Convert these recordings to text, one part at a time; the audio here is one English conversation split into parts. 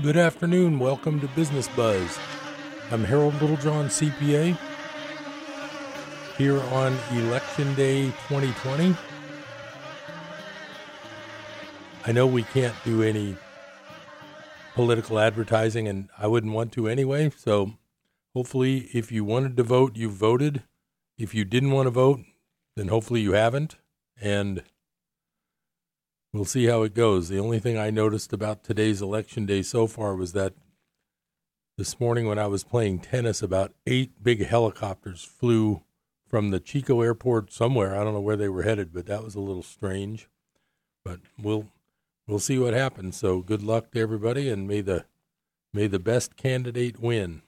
Good afternoon. Welcome to Business Buzz. I'm Harold Littlejohn, CPA, here on Election Day 2020. I know we can't do any political advertising, and I wouldn't want to anyway. So hopefully, if you wanted to vote, you voted. If you didn't want to vote, then hopefully you haven't. And we'll see how it goes. The only thing I noticed about today's election day so far was that this morning when I was playing tennis, about eight big helicopters flew from the Chico airport somewhere. I don't know where they were headed, but that was a little strange. But we'll we'll see what happens. So good luck to everybody, and may the may the best candidate win.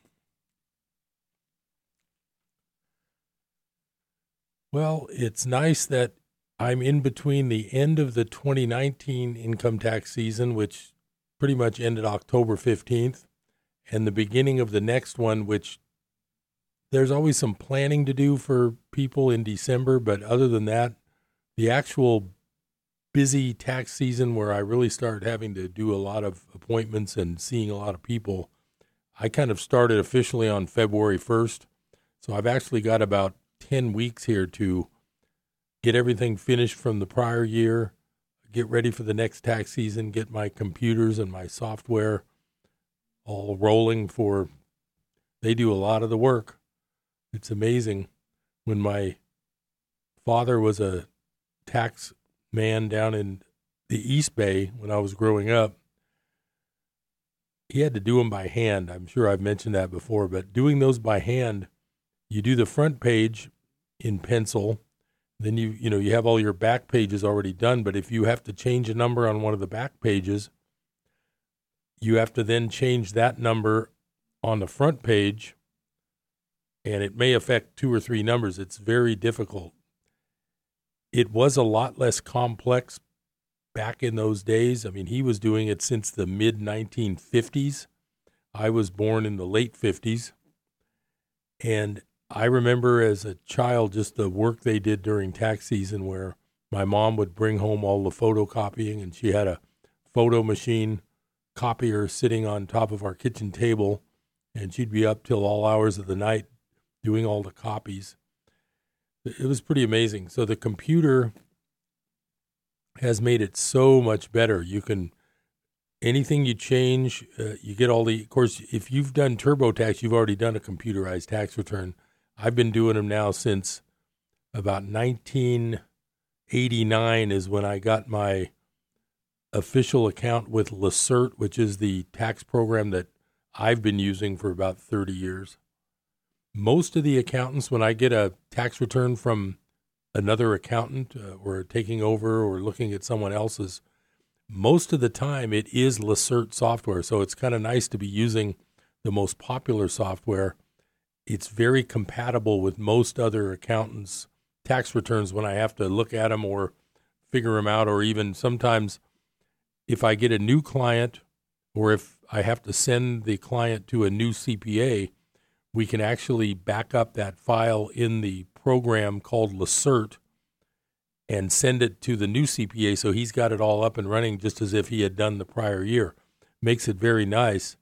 Well, it's nice that I'm in between the end of the 2019 income tax season, which pretty much ended October 15th, and the beginning of the next one, which there's always some planning to do for people in December. But other than that, the actual busy tax season where I really start having to do a lot of appointments and seeing a lot of people, I kind of started officially on February 1st. So I've actually got about 10 weeks here to get everything finished from the prior year, get ready for the next tax season, get my computers and my software all rolling for they do a lot of the work. It's amazing when my father was a tax man down in the East Bay when I was growing up. He had to do them by hand. I'm sure I've mentioned that before, but doing those by hand, you do the front page in pencil then you you know you have all your back pages already done but if you have to change a number on one of the back pages you have to then change that number on the front page and it may affect two or three numbers. It's very difficult. It was a lot less complex back in those days. I mean he was doing it since the mid 1950s i was born in the late 50s and I remember as a child just the work they did during tax season where my mom would bring home all the photocopying and she had a photo machine copier sitting on top of our kitchen table and she'd be up till all hours of the night doing all the copies. It was pretty amazing. So the computer has made it so much better. You can anything you change, uh, you get all the. Of course, if you've done TurboTax, you've already done a computerized tax return. I've been doing them now since about 1989 is when I got my official account with Lacerte, which is the tax program that I've been using for about 30 years. Most of the accountants, when I get a tax return from another accountant uh, or taking over or looking at someone else's, most of the time it is Lacerte software. So it's kind of nice to be using the most popular software it's very compatible with most other accountants' tax returns when I have to look at them or figure them out, or even sometimes if I get a new client or if I have to send the client to a new CPA, we can actually back up that file in the program called Lacerte and send it to the new CPA so he's got it all up and running just as if he had done the prior year. Makes it very nice.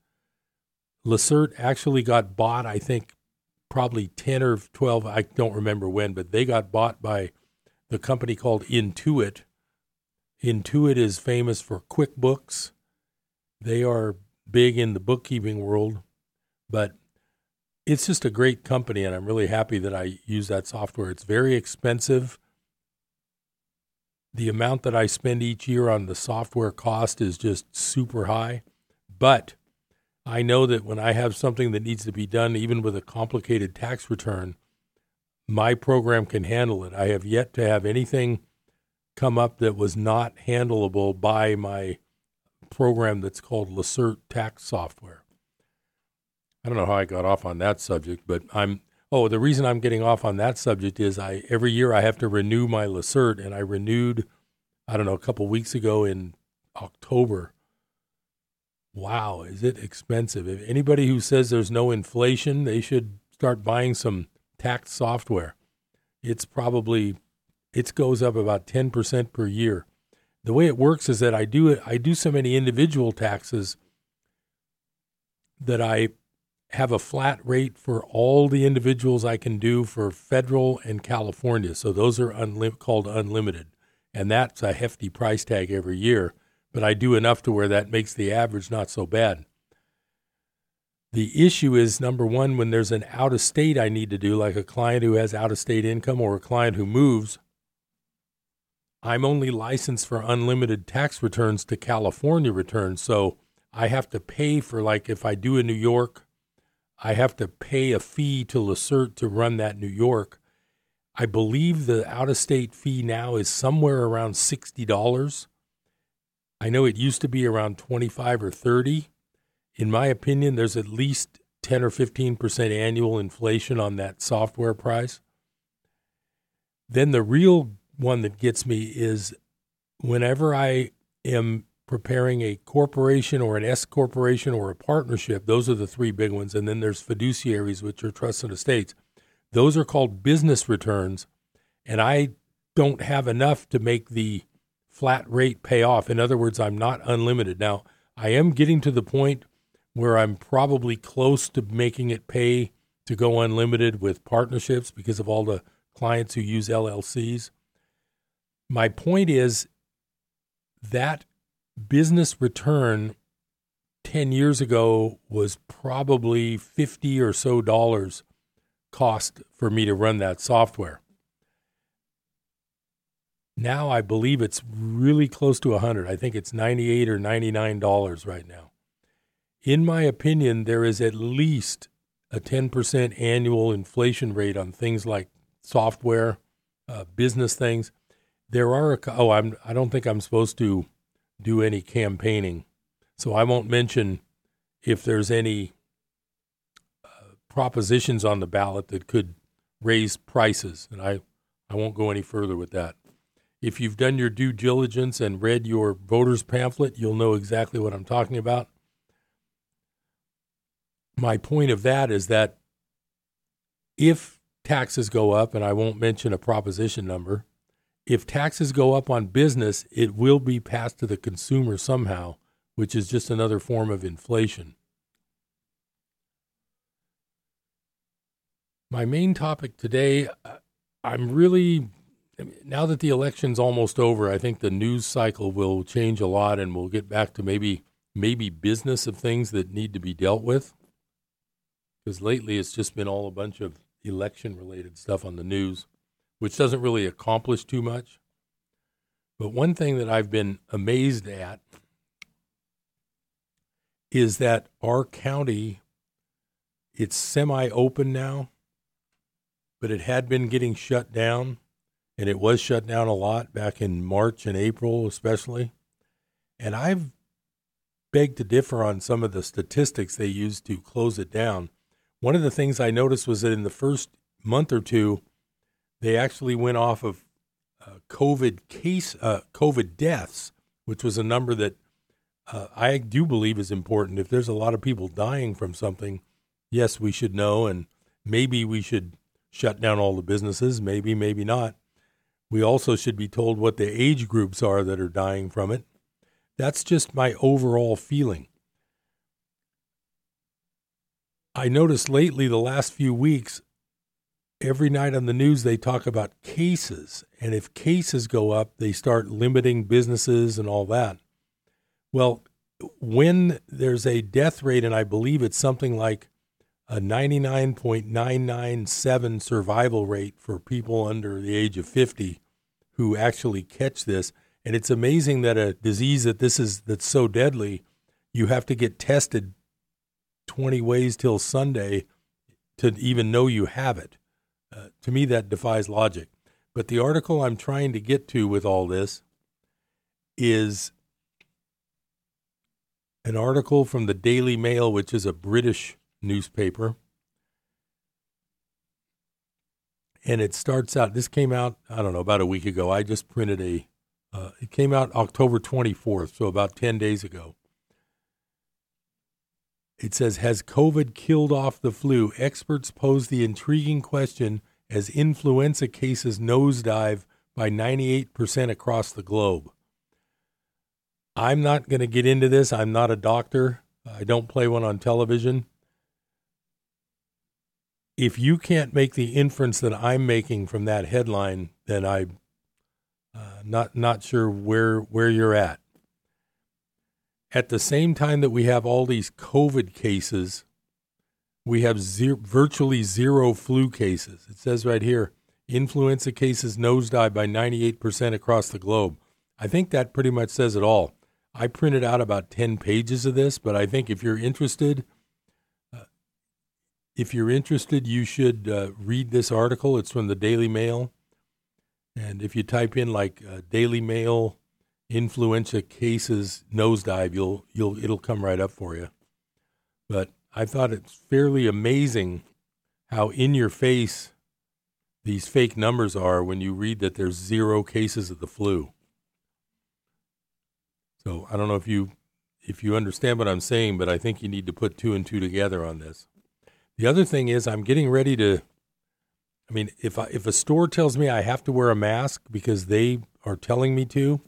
Lacerte actually got bought, I think, probably 10 or 12, I don't remember when, but they got bought by the company called Intuit. Intuit is famous for QuickBooks. They are big in the bookkeeping world, but it's just a great company, and I'm really happy that I use that software. It's very expensive. The amount that I spend each year on the software cost is just super high, but I know that when I have something that needs to be done, even with a complicated tax return, my program can handle it. I have yet to have anything come up that was not handleable by my program that's called Lacerte Tax Software. I don't know how I got off on that subject, but I'm oh the reason I'm getting off on that subject is I every year I have to renew my Lacerte, and I renewed I don't know a couple weeks ago in October Wow, is it expensive? If anybody who says there's no inflation, they should start buying some tax software. It's probably it goes up about 10% per year. The way it works is that I do I do so many individual taxes that I have a flat rate for all the individuals I can do for federal and California. So those are called unlimited. And that's a hefty price tag every year. But I do enough to where that makes the average not so bad. The issue is number one, when there's an out of state I need to do, like a client who has out of state income or a client who moves, I'm only licensed for unlimited tax returns to California returns. So I have to pay for, like, if I do in New York, I have to pay a fee to Lacerte to run that New York. I believe the out of state fee now is somewhere around $60. I know it used to be around 25 or 30 in my opinion, there's at least 10 or 15% annual inflation on that software price. Then the real one that gets me is whenever I am preparing a corporation or an S corporation or a partnership, those are the three big ones. And then there's fiduciaries, which are trusts and estates. Those are called business returns. And I don't have enough to make the flat rate pay off. In other words, I'm not unlimited. Now, I am getting to the point where I'm probably close to making it pay to go unlimited with partnerships because of all the clients who use LLCs. My point is that business return 10 years ago was probably 50 or so dollars cost for me to run that software. Now I believe it's really close to 100. I think it's 98 or 99 dollars right now in my opinion, there is at least a 10% annual inflation rate on things like software, uh, business things. There are a, oh, I'm I don't think I'm supposed to do any campaigning, so I won't mention if there's any uh, propositions on the ballot that could raise prices, and I I won't go any further with that. If you've done your due diligence and read your voters pamphlet, you'll know exactly what I'm talking about my point of that is that if taxes go up, and I won't mention a proposition number, if taxes go up on business, it will be passed to the consumer somehow, which is just another form of inflation. My main topic today, uh, I'm really, now that the election's almost over, I think the news cycle will change a lot and we'll get back to maybe maybe business of things that need to be dealt with because lately it's just been all a bunch of election related stuff on the news, which doesn't really accomplish too much. But one thing that I've been amazed at is that our county it's semi open now, but it had been getting shut down and it was shut down a lot back in March and April especially. And I've begged to differ on some of the statistics they used to close it down. One of the things I noticed was that in the first month or two, they actually went off of uh, COVID case, uh, COVID deaths, which was a number that uh, I do believe is important. If there's a lot of people dying from something, yes, we should know, and maybe we should shut down all the businesses. Maybe, maybe not. We also should be told what the age groups are that are dying from it. That's just my overall feeling. I noticed lately, the last few weeks, every night on the news, they talk about cases. And if cases go up, they start limiting businesses and all that. Well, when there's a death rate, and I believe it's something like a 99.997 survival rate for people under the age of 50 who actually catch this. And it's amazing that a disease that this is that's so deadly, you have to get tested 20 ways till Sunday to even know you have it. Uh, to me, that defies logic. But the article I'm trying to get to with all this is an article from the Daily Mail, which is a British newspaper. And it starts out, this came out, I don't know, about a week ago. I just printed a, uh, it came out October 24th, so about 10 days ago. It says, Has COVID killed off the flu? Experts pose the intriguing question as influenza cases nosedive by 98% across the globe. I'm not going to get into this. I'm not a doctor. I don't play one on television. If you can't make the inference that I'm making from that headline, then I uh, not not sure where where you're at. At the same time that we have all these COVID cases, we have zero, virtually zero flu cases. It says right here, influenza cases nosedive by 98% across the globe. I think that pretty much says it all. I printed out about 10 pages of this, but I think if you're interested, if you're interested, you should uh, read this article. It's from the Daily Mail. And if you type in like uh, Daily Mail influenza cases nosedive, you'll you'll it'll come right up for you. But I thought it's fairly amazing how in your face these fake numbers are when you read that there's zero cases of the flu. So I don't know if you if you understand what I'm saying, but I think you need to put two and two together on this. The other thing is I'm getting ready to I mean, if I, if a store tells me I have to wear a mask because they are telling me to,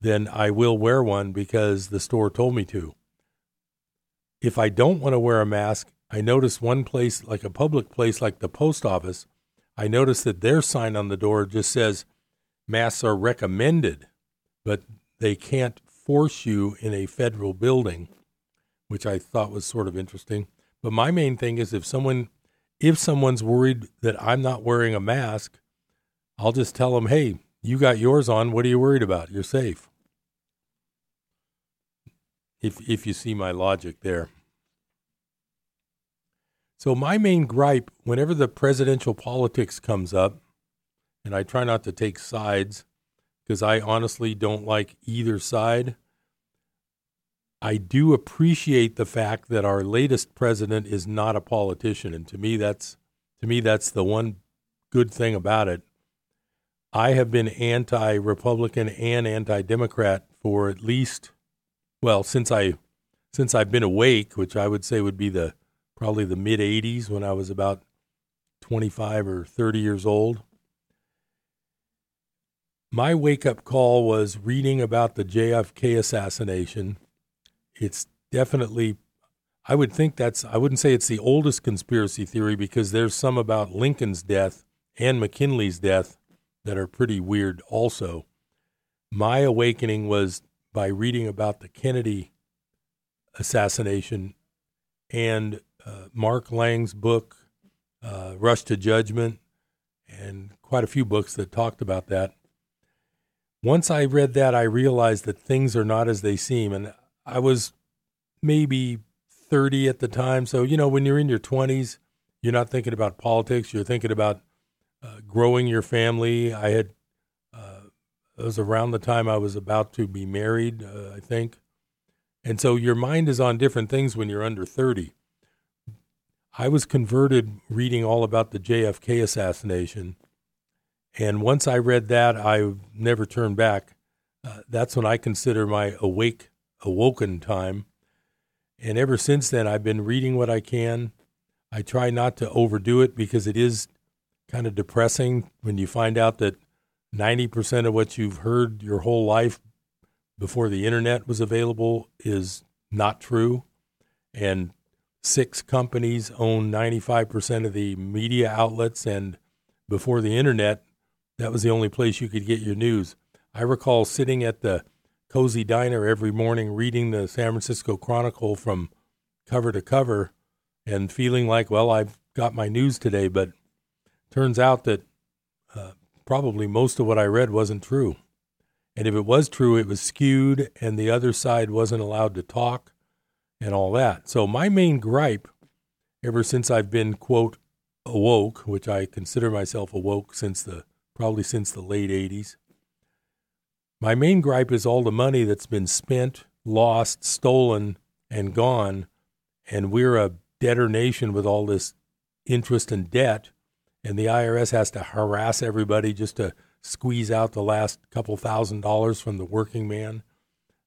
then I will wear one because the store told me to. If I don't want to wear a mask, I notice one place, like a public place like the post office, I notice that their sign on the door just says masks are recommended, but they can't force you in a federal building, which I thought was sort of interesting. But my main thing is if someone if someone's worried that I'm not wearing a mask, I'll just tell them, "Hey, you got yours on. What are you worried about? You're safe." If if you see my logic there. So my main gripe whenever the presidential politics comes up, and I try not to take sides, because I honestly don't like either side. I do appreciate the fact that our latest president is not a politician, and to me, that's to me that's the one good thing about it. I have been anti-Republican and anti-Democrat for at least, well, since I since I've been awake, which I would say would be the probably the mid '80s when I was about 25 or 30 years old my wake up call was reading about the JFK assassination. It's definitely, I would think that's, I wouldn't say it's the oldest conspiracy theory because there's some about Lincoln's death and McKinley's death that are pretty weird also. My awakening was by reading about the Kennedy assassination and uh, Mark Lane's book, uh, Rush to Judgment, and quite a few books that talked about that once I read that, I realized that things are not as they seem. And I was maybe 30 at the time. So, you know, when you're in your 20s, you're not thinking about politics, you're thinking about uh, growing your family. I had, uh, it was around the time I was about to be married, uh, I think. And so your mind is on different things when you're under 30. I was converted reading all about the JFK assassination and once I read that, I never turned back. Uh, that's when I consider my awake, awoken time. And ever since then, I've been reading what I can. I try not to overdo it because it is kind of depressing when you find out that 90% of what you've heard your whole life before the internet was available is not true. And six companies own 95% of the media outlets. And before the internet, that was the only place you could get your news. I recall sitting at the Cozy Diner every morning reading the San Francisco Chronicle from cover to cover and feeling like, well, I've got my news today. But turns out that uh, probably most of what I read wasn't true. And if it was true, it was skewed and the other side wasn't allowed to talk and all that. So my main gripe ever since I've been, quote, awoke, which I consider myself awoke since the probably since the late 80s. My main gripe is all the money that's been spent, lost, stolen, and gone, and we're a debtor nation with all this interest and debt, and the IRS has to harass everybody just to squeeze out the last couple thousand dollars from the working man.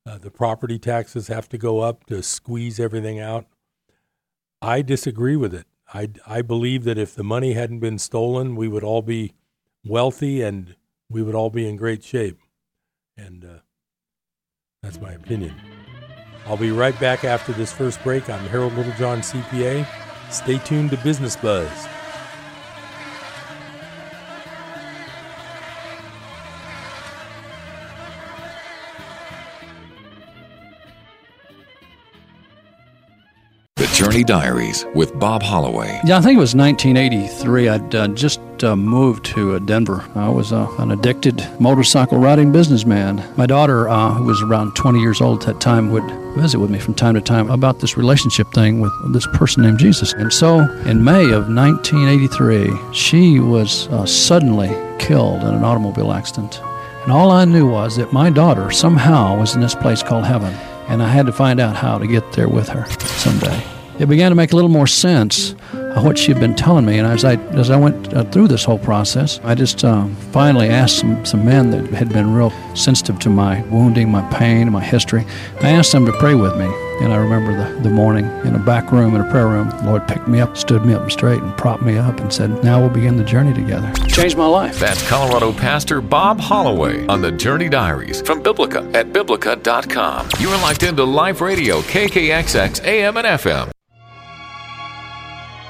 Uh, the property taxes have to go up to squeeze everything out. I disagree with it. I, I believe that if the money hadn't been stolen, we would all be wealthy and we would all be in great shape. And uh, that's my opinion. I'll be right back after this first break. I'm Harold Littlejohn, CPA. Stay tuned to Business Buzz. Journey Diaries with Bob Holloway. Yeah, I think it was 1983. I'd uh, just uh, moved to uh, Denver. I was uh, an addicted motorcycle riding businessman. My daughter, uh, who was around 20 years old at that time, would visit with me from time to time about this relationship thing with this person named Jesus. And so in May of 1983, she was uh, suddenly killed in an automobile accident. And all I knew was that my daughter somehow was in this place called heaven. And I had to find out how to get there with her someday it began to make a little more sense of what she had been telling me. And as I as I went uh, through this whole process, I just um, finally asked some, some men that had been real sensitive to my wounding, my pain, my history. I asked them to pray with me. And I remember the, the morning in a back room, in a prayer room, the Lord picked me up, stood me up straight, and propped me up and said, Now we'll begin the journey together. Changed my life. That's Colorado pastor Bob Holloway on the Journey Diaries from Biblica at Biblica.com. You are locked into Life Radio, KKXX, AM and FM.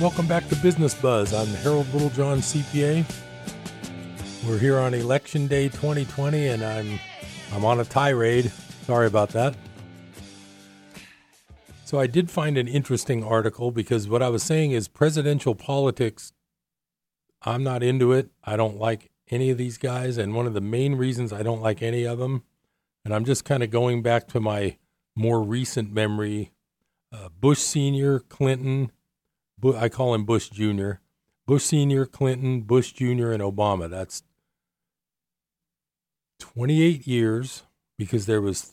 Welcome back to Business Buzz. I'm Harold Littlejohn, CPA. We're here on Election Day 2020, and I'm I'm on a tirade. Sorry about that. So I did find an interesting article because what I was saying is presidential politics. I'm not into it. I don't like any of these guys, and one of the main reasons I don't like any of them, and I'm just kind of going back to my more recent memory: uh, Bush Senior, Clinton. I call him Bush Jr., Bush Sr., Clinton, Bush Jr., and Obama. That's 28 years because there was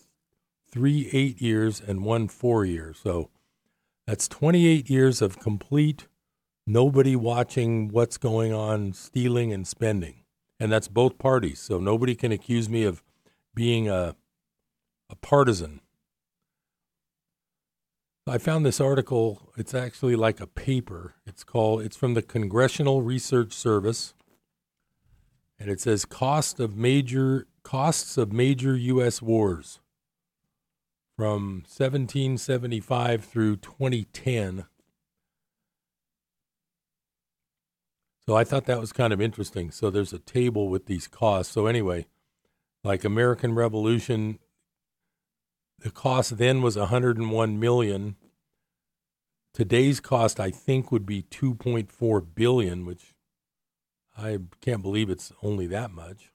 three eight years and one four years. So that's 28 years of complete nobody watching what's going on, stealing and spending. And that's both parties. So nobody can accuse me of being a, a partisan. I found this article. It's actually like a paper. It's called. It's from the Congressional Research Service, and it says cost of major costs of major U.S. wars from 1775 through 2010. So I thought that was kind of interesting. So there's a table with these costs. So anyway, like American Revolution the cost then was 101 million. Today's cost, I think, would be 2.4 billion, which I can't believe it's only that much.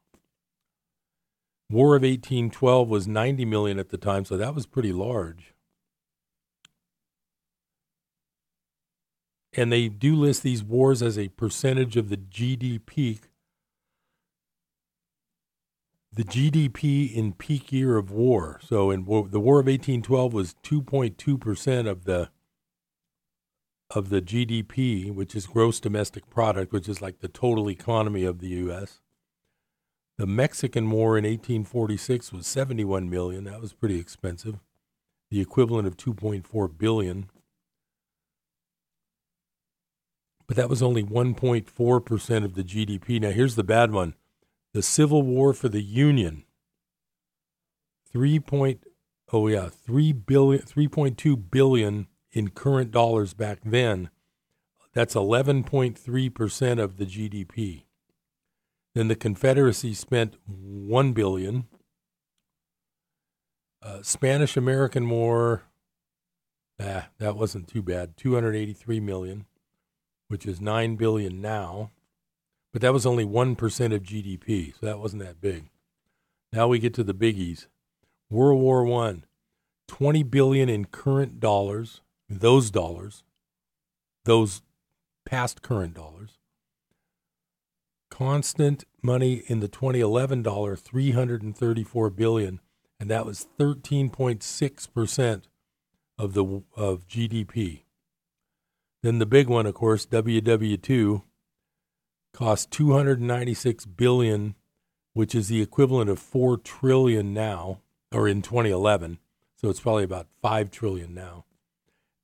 War of 1812 was 90 million at the time, so that was pretty large. And they do list these wars as a percentage of the GDP the GDP in peak year of war. So in the War of 1812 was 2.2 percent of the of the GDP, which is gross domestic product, which is like the total economy of the U.S. The Mexican War in 1846 was 71 million. That was pretty expensive, the equivalent of 2.4 billion. But that was only 1.4 percent of the GDP. Now here's the bad one the Civil War for the Union. Three point oh yeah, three billion three point two billion in current dollars back then. That's eleven point three percent of the GDP. Then the Confederacy spent one billion. Uh, Spanish American War, ah, that wasn't too bad. Two hundred eighty-three million, which is nine billion now but that was only 1% of GDP, so that wasn't that big. Now we get to the biggies. World War One, 20 billion in current dollars, those dollars, those past current dollars. Constant money in the 2011 dollar, 334 billion, and that was 13.6 percent of the of GDP. Then the big one, of course, WW2, cost 296 billion, which is the equivalent of 4 trillion now, or in 2011. So it's probably about 5 trillion now.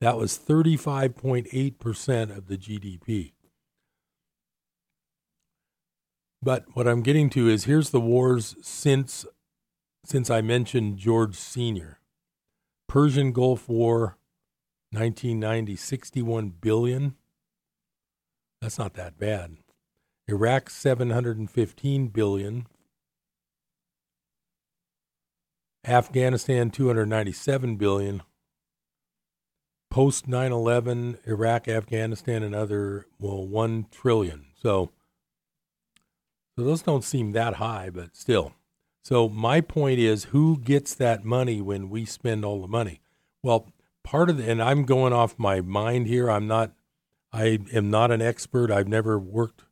That was 35.8% of the GDP. But what I'm getting to is here's the wars since since I mentioned George Sr. Persian Gulf War 1990 61 billion. That's not that bad. Iraq 715 billion. Afghanistan 297 billion. Post 9/11 Iraq, Afghanistan and other well 1 trillion. So so those don't seem that high, but still. So my point is who gets that money when we spend all the money? Well, part of the, and I'm going off my mind here. I'm not I am not an expert. I've never worked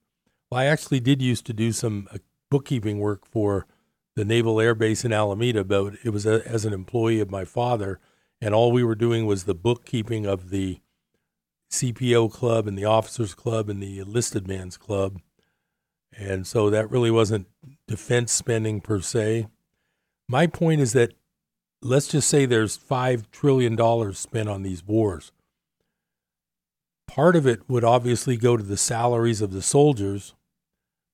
well, I actually did used to do some uh, bookkeeping work for the Naval Air Base in Alameda, but it was a, as an employee of my father, and all we were doing was the bookkeeping of the CPO club and the officers club and the enlisted man's club. And so that really wasn't defense spending per se. My point is that let's just say there's $5 trillion spent on these wars. Part of it would obviously go to the salaries of the soldiers.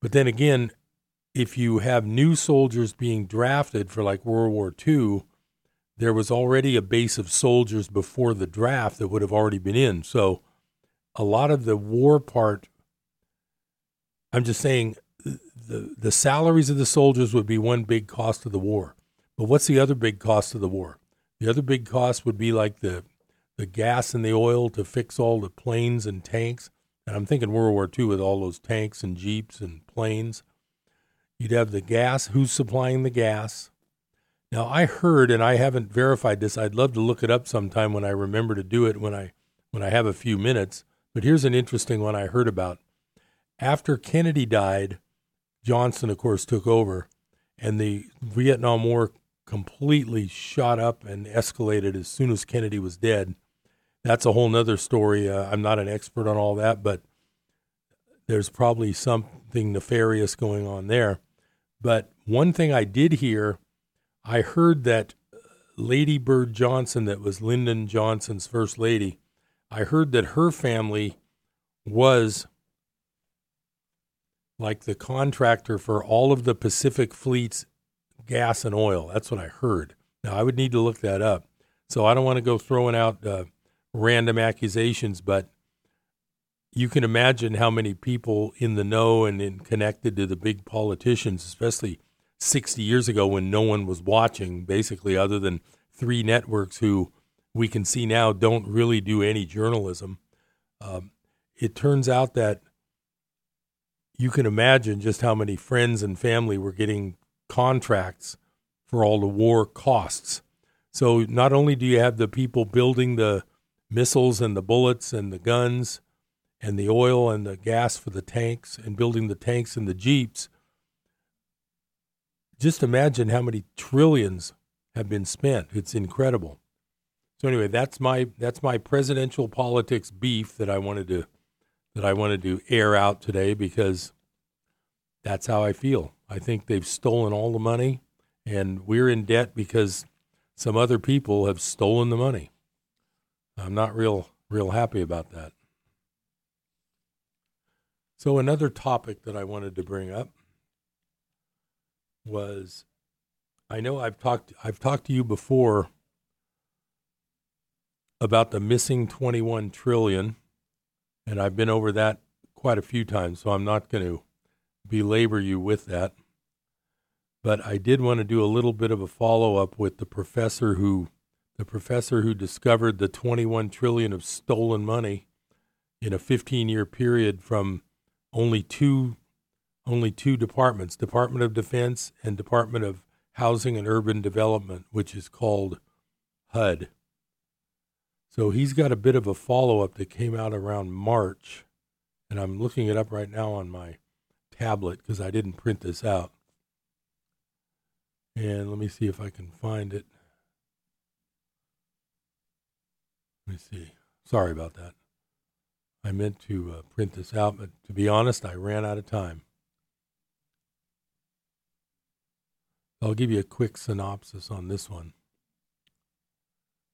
But then again, if you have new soldiers being drafted for like World War II, there was already a base of soldiers before the draft that would have already been in. So a lot of the war part, I'm just saying the, the salaries of the soldiers would be one big cost of the war. But what's the other big cost of the war? The other big cost would be like the the gas and the oil to fix all the planes and tanks. And I'm thinking World War II with all those tanks and jeeps and planes. You'd have the gas. Who's supplying the gas? Now I heard, and I haven't verified this. I'd love to look it up sometime when I remember to do it when I when I have a few minutes. But here's an interesting one I heard about. After Kennedy died, Johnson, of course, took over, and the Vietnam War completely shot up and escalated as soon as Kennedy was dead. That's a whole nother story. Uh, I'm not an expert on all that, but there's probably something nefarious going on there. But one thing I did hear, I heard that Lady Bird Johnson, that was Lyndon Johnson's first lady, I heard that her family was like the contractor for all of the Pacific Fleet's gas and oil. That's what I heard. Now, I would need to look that up. So I don't want to go throwing out uh, random accusations, but you can imagine how many people in the know and in connected to the big politicians, especially 60 years ago when no one was watching, basically, other than three networks who we can see now don't really do any journalism. Um, it turns out that you can imagine just how many friends and family were getting contracts for all the war costs. So not only do you have the people building the missiles and the bullets and the guns and the oil and the gas for the tanks and building the tanks and the jeeps, just imagine how many trillions have been spent. It's incredible. So anyway, that's my that's my presidential politics beef that I wanted to that I wanted to air out today because that's how I feel. I think they've stolen all the money, and we're in debt because some other people have stolen the money. I'm not real real happy about that. So another topic that I wanted to bring up was I know I've talked I've talked to you before about the missing 21 trillion and I've been over that quite a few times so I'm not going to belabor you with that. But I did want to do a little bit of a follow up with the professor who the professor who discovered the 21 trillion of stolen money in a 15 year period from only two only two departments, Department of Defense and Department of Housing and Urban Development, which is called HUD. So he's got a bit of a follow up that came out around March, and I'm looking it up right now on my tablet because I didn't print this out. And let me see if I can find it. Let me see. Sorry about that. I meant to uh, print this out, but to be honest, I ran out of time. I'll give you a quick synopsis on this one.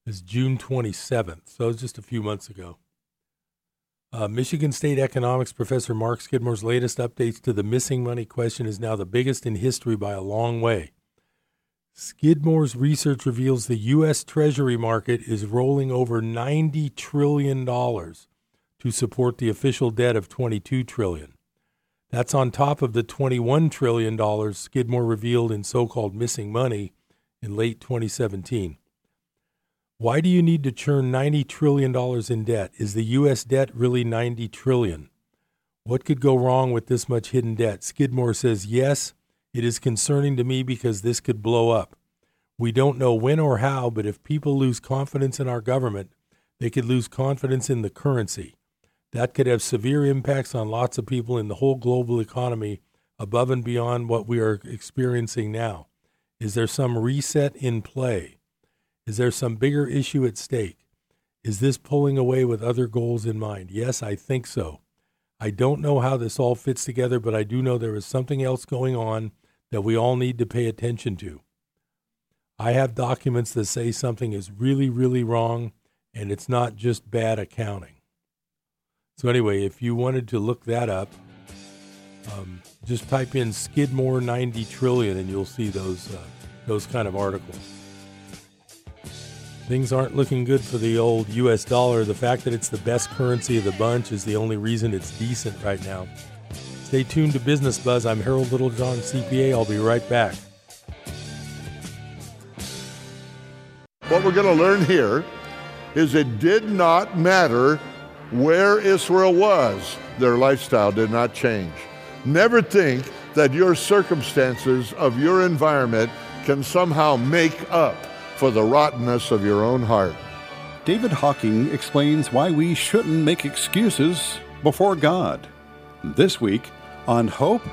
It's June 27th, so it's just a few months ago. Uh, Michigan State economics professor Mark Skidmore's latest updates to the missing money question is now the biggest in history by a long way. Skidmore's research reveals the U.S. Treasury market is rolling over $90 trillion to support the official debt of 22 trillion. That's on top of the $21 trillion Skidmore revealed in so called missing money in late 2017. Why do you need to churn $90 trillion in debt? Is the U.S. debt really 90 trillion? What could go wrong with this much hidden debt? Skidmore says, yes, it is concerning to me because this could blow up. We don't know when or how, but if people lose confidence in our government, they could lose confidence in the currency. That could have severe impacts on lots of people in the whole global economy above and beyond what we are experiencing now. Is there some reset in play? Is there some bigger issue at stake? Is this pulling away with other goals in mind? Yes, I think so. I don't know how this all fits together, but I do know there is something else going on that we all need to pay attention to. I have documents that say something is really, really wrong, and it's not just bad accounting. So anyway, if you wanted to look that up, um, just type in Skidmore 90 trillion, and you'll see those uh, those kind of articles. Things aren't looking good for the old U.S. dollar. The fact that it's the best currency of the bunch is the only reason it's decent right now. Stay tuned to Business Buzz. I'm Harold Littlejohn, CPA. I'll be right back. What we're going to learn here is it did not matter where Israel was, their lifestyle did not change. Never think that your circumstances of your environment can somehow make up for the rottenness of your own heart. David Hocking explains why we shouldn't make excuses before God. This week on Hope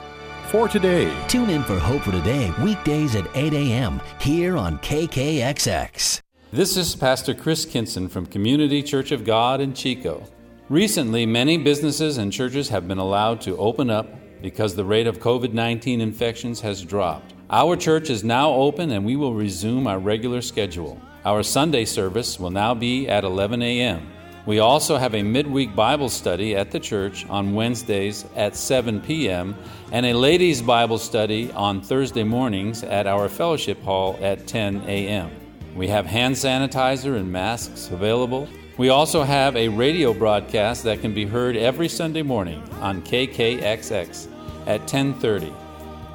for Today. Tune in for Hope for Today, weekdays at 8 a.m. here on KKXX. This is Pastor Chris Kinson from Community Church of God in Chico. Recently, many businesses and churches have been allowed to open up because the rate of COVID 19 infections has dropped. Our church is now open and we will resume our regular schedule. Our Sunday service will now be at 11 a.m. We also have a midweek Bible study at the church on Wednesdays at 7 p.m. and a ladies' Bible study on Thursday mornings at our fellowship hall at 10 a.m. We have hand sanitizer and masks available. We also have a radio broadcast that can be heard every Sunday morning on KKXX at 1030.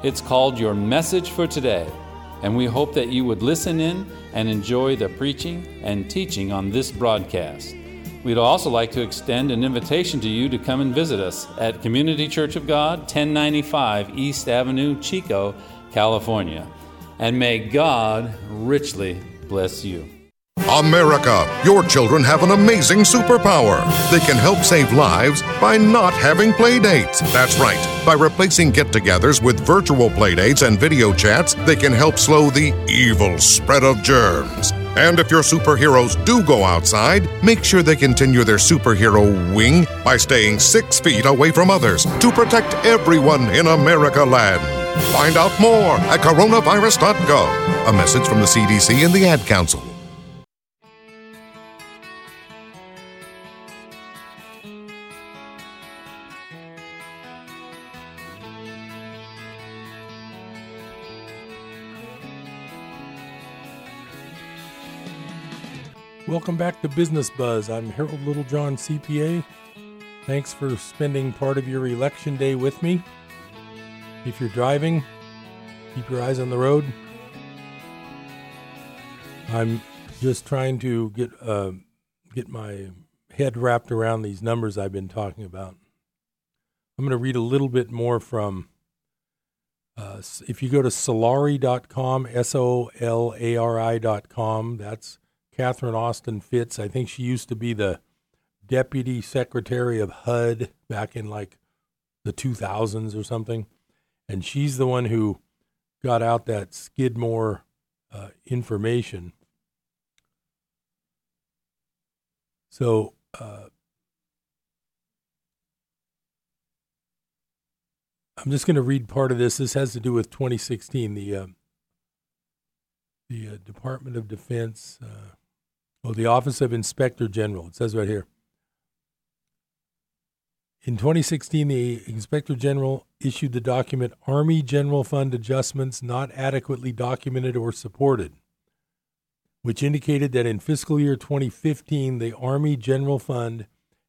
It's called Your Message for Today, and we hope that you would listen in and enjoy the preaching and teaching on this broadcast. We'd also like to extend an invitation to you to come and visit us at Community Church of God, 1095 East Avenue, Chico, California. And may God richly bless you. America, your children have an amazing superpower. They can help save lives by not having playdates. That's right. By replacing get togethers with virtual playdates and video chats, they can help slow the evil spread of germs. And if your superheroes do go outside, make sure they continue their superhero wing by staying six feet away from others to protect everyone in America land. Find out more at coronavirus.gov. A message from the CDC and the Ad Council. Welcome back to Business Buzz. I'm Harold Littlejohn, CPA. Thanks for spending part of your election day with me. If you're driving, keep your eyes on the road. I'm just trying to get uh, get my head wrapped around these numbers I've been talking about. I'm going to read a little bit more from Uh, if you go to solari.com, S O L A R I.com, that's Catherine Austin Fitts. I think she used to be the deputy secretary of HUD back in like the 2000s or something. And she's the one who got out that Skidmore uh, information. So, uh, I'm just going to read part of this. This has to do with 2016. The uh, the uh, Department of Defense, uh, well, the Office of Inspector General. It says right here. In 2016, the Inspector General issued the document Army General Fund Adjustments Not Adequately Documented or Supported, which indicated that in fiscal year 2015, the Army General Fund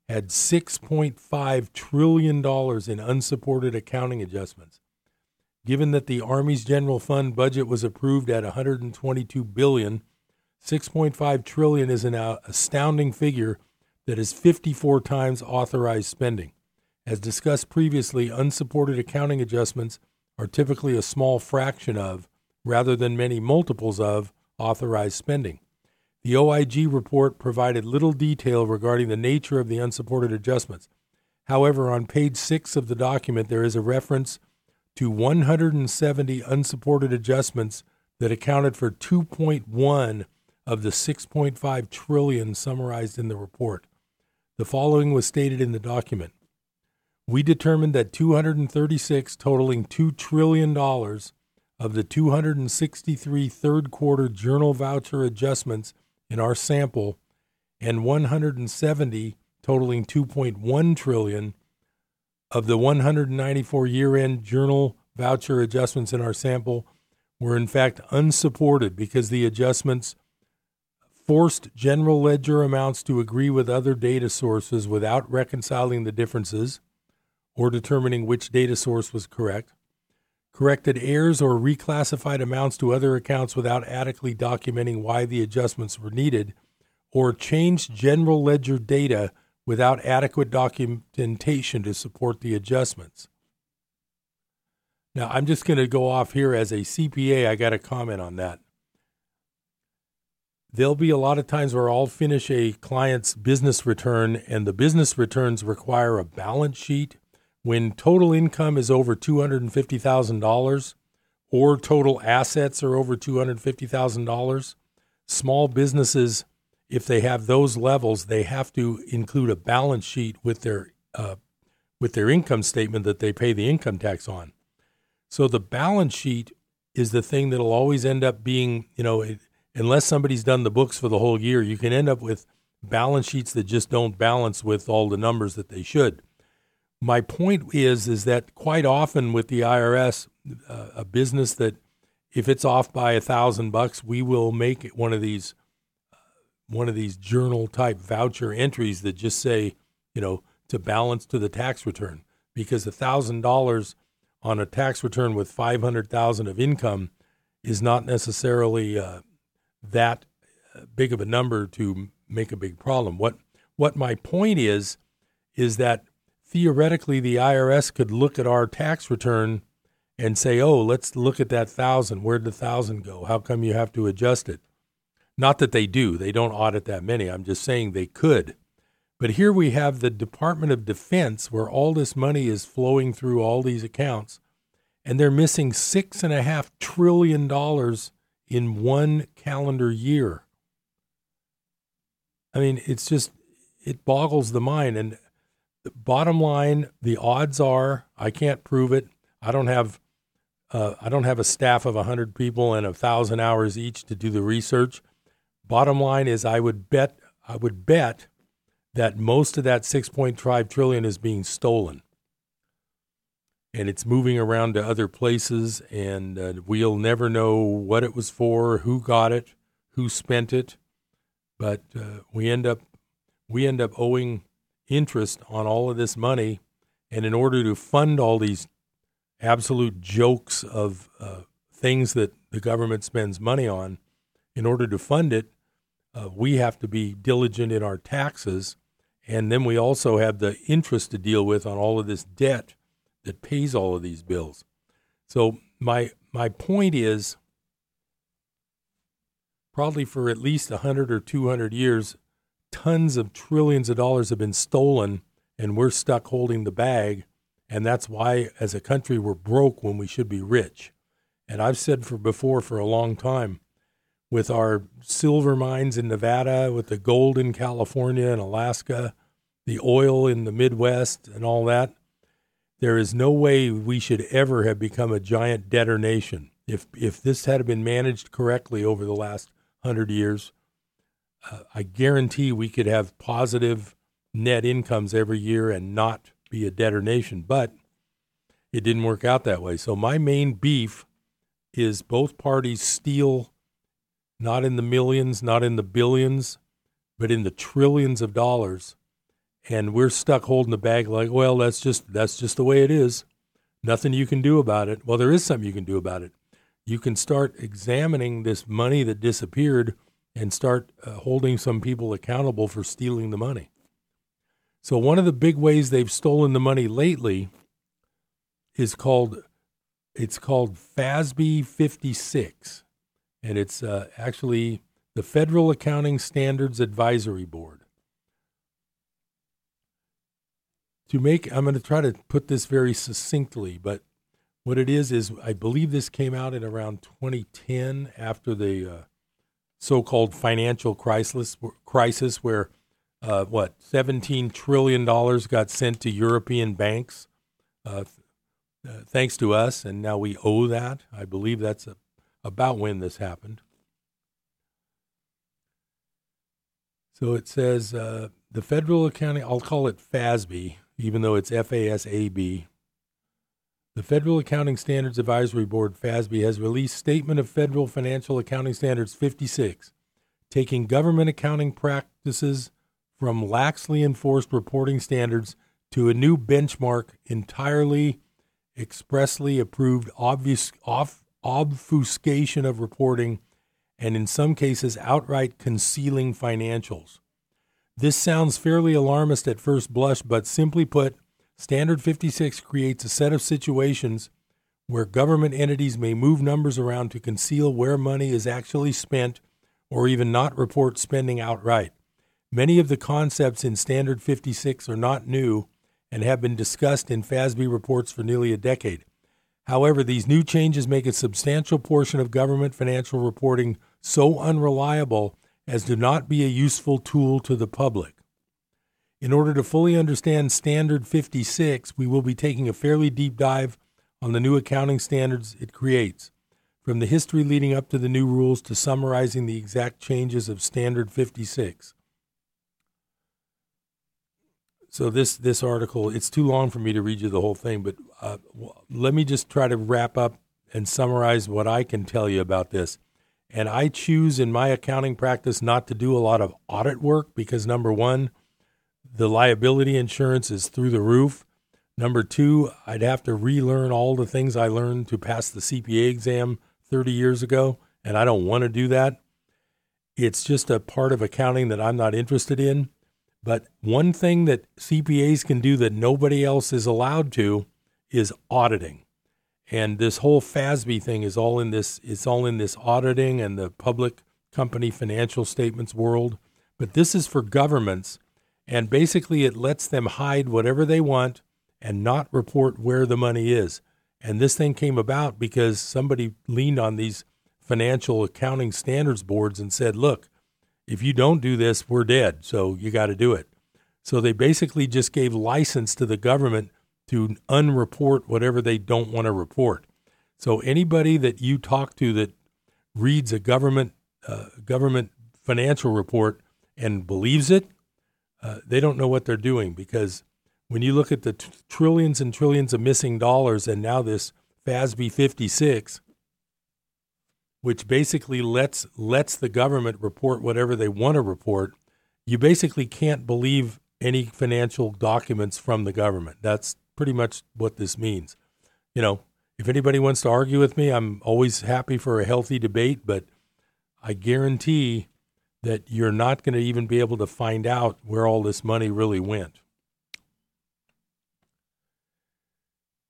had $6.5 trillion in unsupported accounting adjustments. Given that the Army's General Fund budget was approved at 122 billion, 6.5 trillion is an uh, astounding figure that is 54 times authorized spending. As discussed previously, unsupported accounting adjustments are typically a small fraction of, rather than many multiples of, authorized spending. The OIG report provided little detail regarding the nature of the unsupported adjustments. However, on page 6 of the document, there is a reference to 170 unsupported adjustments that accounted for 2.1 of the 6.5 trillion summarized in the report. The following was stated in the document. We determined that 236 totaling $2 trillion of the 263 third quarter journal voucher adjustments in our sample and 170 totaling 2.1 trillion of the 194 year-end journal voucher adjustments in our sample were in fact unsupported because the adjustments forced general ledger amounts to agree with other data sources without reconciling the differences or determining which data source was correct, corrected errors or reclassified amounts to other accounts without adequately documenting why the adjustments were needed, or changed general ledger data without adequate documentation to support the adjustments. Now, I'm just going to go off here as a CPA. I got a comment on that. There'll be a lot of times where I'll finish a client's business return, and the business returns require a balance sheet when total income is over $250,000 or total assets are over $250,000, small businesses, if they have those levels, they have to include a balance sheet with their uh, with their income statement that they pay the income tax on. So the balance sheet is the thing that'll always end up being, you know, it, unless somebody's done the books for the whole year, you can end up with balance sheets that just don't balance with all the numbers that they should. My point is is that quite often with the IRS, uh, a business that if it's off by a thousand bucks, we will make it one of these uh, one of these journal type voucher entries that just say, you know, to balance to the tax return. Because a thousand dollars on a tax return with five hundred thousand of income is not necessarily uh, that big of a number to make a big problem. What what my point is is that theoretically the IRS could look at our tax return and say, "Oh, let's look at that thousand. Where'd the thousand go? How come you have to adjust it?" Not that they do; they don't audit that many. I'm just saying they could. But here we have the Department of Defense, where all this money is flowing through all these accounts, and they're missing six and a half trillion dollars in one calendar year. I mean, it's just it boggles the mind. And the bottom line, the odds are I can't prove it. I don't have uh, I don't have a staff of hundred people and a thousand hours each to do the research. Bottom line is I would bet I would bet that most of that 6.5 trillion is being stolen and it's moving around to other places and uh, we'll never know what it was for who got it who spent it but uh, we end up we end up owing interest on all of this money and in order to fund all these absolute jokes of uh, things that the government spends money on in order to fund it uh, we have to be diligent in our taxes and then we also have the interest to deal with on all of this debt that pays all of these bills. So my my point is probably for at least 100 or 200 years tons of trillions of dollars have been stolen and we're stuck holding the bag and that's why as a country we're broke when we should be rich and i've said for before for a long time with our silver mines in nevada with the gold in california and alaska the oil in the midwest and all that there is no way we should ever have become a giant debtor nation if if this had been managed correctly over the last 100 years uh, I guarantee we could have positive net incomes every year and not be a debtor nation. But it didn't work out that way. So my main beef is both parties steal not in the millions, not in the billions, but in the trillions of dollars. And we're stuck holding the bag like, well, that's just that's just the way it is. Nothing you can do about it. Well, there is something you can do about it. You can start examining this money that disappeared and start uh, holding some people accountable for stealing the money. So one of the big ways they've stolen the money lately is called it's called FASB 56 and it's uh, actually the Federal Accounting Standards Advisory Board. To make I'm going to try to put this very succinctly, but what it is is I believe this came out in around 2010 after the uh, so-called financial crisis, crisis where uh, what 17 trillion dollars got sent to European banks, uh, uh, thanks to us, and now we owe that. I believe that's a, about when this happened. So it says uh, the federal accounting. I'll call it FASB, even though it's F A S A B. The Federal Accounting Standards Advisory Board, FASB, has released Statement of Federal Financial Accounting Standards 56, taking government accounting practices from laxly enforced reporting standards to a new benchmark entirely expressly approved obvious off, obfuscation of reporting and in some cases outright concealing financials. This sounds fairly alarmist at first blush, but simply put, Standard 56 creates a set of situations where government entities may move numbers around to conceal where money is actually spent or even not report spending outright. Many of the concepts in Standard 56 are not new and have been discussed in FASB reports for nearly a decade. However, these new changes make a substantial portion of government financial reporting so unreliable as to not be a useful tool to the public. In order to fully understand Standard 56, we will be taking a fairly deep dive on the new accounting standards it creates, from the history leading up to the new rules to summarizing the exact changes of Standard 56. So this this article, it's too long for me to read you the whole thing, but uh, let me just try to wrap up and summarize what I can tell you about this. And I choose in my accounting practice not to do a lot of audit work because number one, the liability insurance is through the roof. Number two, I'd have to relearn all the things I learned to pass the CPA exam 30 years ago, and I don't want to do that. It's just a part of accounting that I'm not interested in. But one thing that CPAs can do that nobody else is allowed to is auditing. And this whole FASB thing is all in this it's all in this auditing and the public company financial statements world. But this is for governments and basically, it lets them hide whatever they want and not report where the money is. And this thing came about because somebody leaned on these financial accounting standards boards and said, look, if you don't do this, we're dead. So you got to do it. So they basically just gave license to the government to unreport whatever they don't want to report. So anybody that you talk to that reads a government uh, government financial report and believes it uh, they don't know what they're doing because when you look at the t- trillions and trillions of missing dollars and now this FASB 56, which basically lets lets the government report whatever they want to report, you basically can't believe any financial documents from the government. That's pretty much what this means. You know, if anybody wants to argue with me, I'm always happy for a healthy debate, but I guarantee that you're not going to even be able to find out where all this money really went.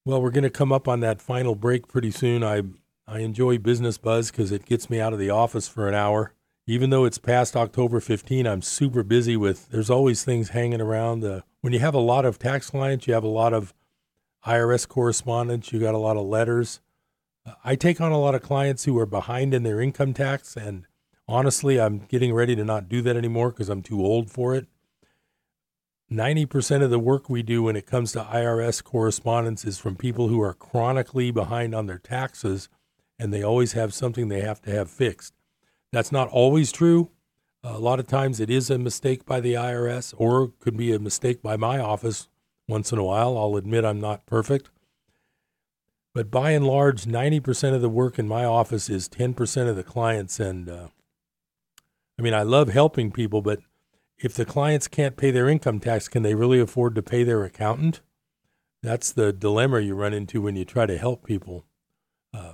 Well, we're going to come up on that final break pretty soon. I I enjoy Business Buzz because it gets me out of the office for an hour. Even though it's past October 15, I'm super busy with. There's always things hanging around. Uh, when you have a lot of tax clients, you have a lot of IRS correspondence. You got a lot of letters. Uh, I take on a lot of clients who are behind in their income tax, and honestly, I'm getting ready to not do that anymore because I'm too old for it. 90% of the work we do when it comes to IRS correspondence is from people who are chronically behind on their taxes and they always have something they have to have fixed. That's not always true. A lot of times it is a mistake by the IRS or could be a mistake by my office once in a while. I'll admit I'm not perfect. But by and large, 90% of the work in my office is 10% of the clients. And uh, I mean, I love helping people, but if the clients can't pay their income tax, can they really afford to pay their accountant? That's the dilemma you run into when you try to help people. Uh,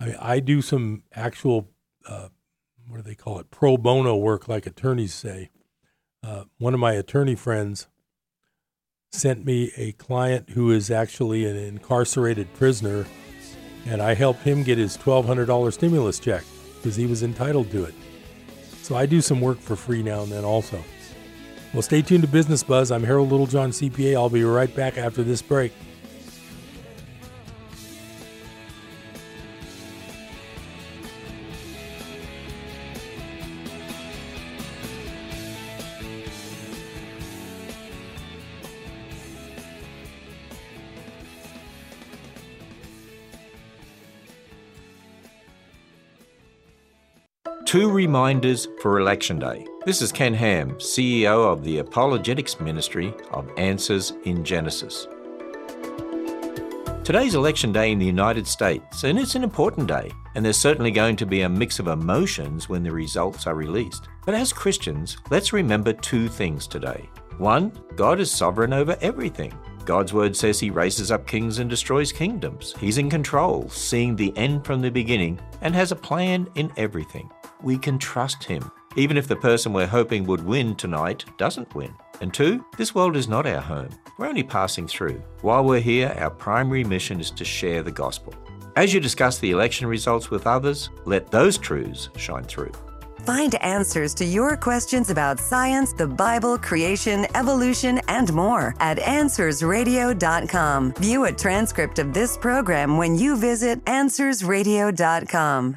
I, I do some actual, uh, what do they call it, pro bono work, like attorneys say. Uh, one of my attorney friends sent me a client who is actually an incarcerated prisoner, and I helped him get his $1,200 stimulus check because he was entitled to it. So I do some work for free now and then also. Well, stay tuned to Business Buzz. I'm Harold Littlejohn, CPA. I'll be right back after this break. Two reminders for Election Day. This is Ken Ham, CEO of the Apologetics Ministry of Answers in Genesis. Today's election day in the United States, and it's an important day, and there's certainly going to be a mix of emotions when the results are released. But as Christians, let's remember two things today. One, God is sovereign over everything. God's word says he raises up kings and destroys kingdoms. He's in control, seeing the end from the beginning, and has a plan in everything we can trust Him, even if the person we're hoping would win tonight doesn't win. And two, this world is not our home. We're only passing through. While we're here, our primary mission is to share the gospel. As you discuss the election results with others, let those truths shine through. Find answers to your questions about science, the Bible, creation, evolution, and more at AnswersRadio.com. View a transcript of this program when you visit AnswersRadio.com.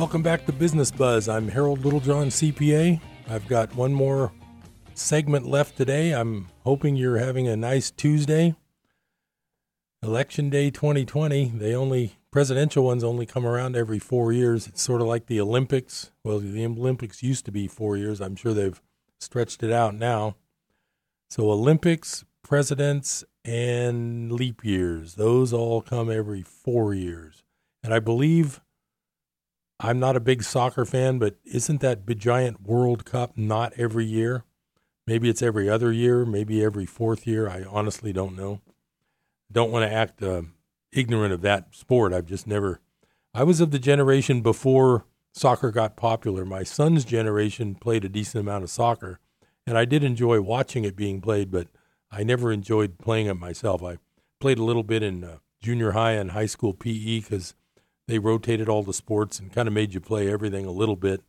Welcome back to Business Buzz. I'm Harold Littlejohn, CPA. I've got one more segment left today. I'm hoping you're having a nice Tuesday. Election Day 2020, they only presidential ones only come around every 4 years. It's sort of like the Olympics. Well, the Olympics used to be 4 years. I'm sure they've stretched it out now. So Olympics, presidents and leap years, those all come every 4 years. And I believe I'm not a big soccer fan, but isn't that giant World Cup not every year? Maybe it's every other year, maybe every fourth year. I honestly don't know. Don't want to act uh, ignorant of that sport. I've just never. I was of the generation before soccer got popular. My son's generation played a decent amount of soccer, and I did enjoy watching it being played, but I never enjoyed playing it myself. I played a little bit in uh, junior high and high school PE because they rotated all the sports and kind of made you play everything a little bit.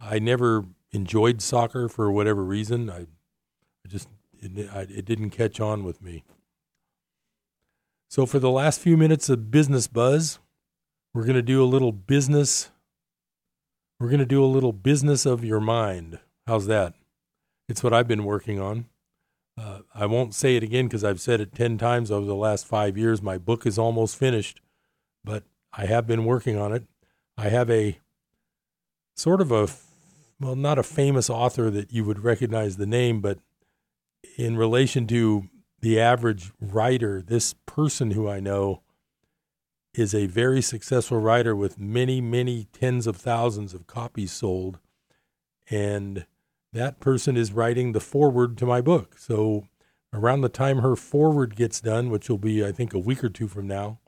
I never enjoyed soccer for whatever reason. I, I just it, I, it didn't catch on with me. So for the last few minutes of business buzz, we're going to do a little business we're going to do a little business of your mind. How's that? It's what I've been working on. Uh, I won't say it again because I've said it 10 times over the last five years. My book is almost finished, but I have been working on it. I have a sort of a, well, not a famous author that you would recognize the name, but in relation to the average writer, this person who I know is a very successful writer with many, many tens of thousands of copies sold. And that person is writing the foreword to my book. So around the time her foreword gets done, which will be, I think, a week or two from now,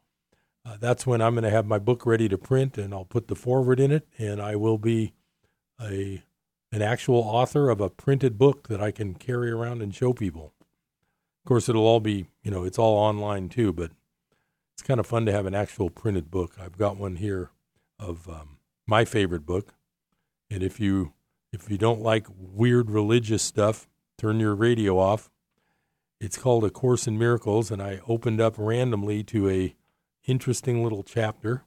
uh, that's when I'm going to have my book ready to print and I'll put the foreword in it and I will be a an actual author of a printed book that I can carry around and show people. Of course, it'll all be, you know, it's all online too, but it's kind of fun to have an actual printed book. I've got one here of um, my favorite book. And if you if you don't like weird religious stuff, turn your radio off. It's called A Course in Miracles, and I opened up randomly to a interesting little chapter.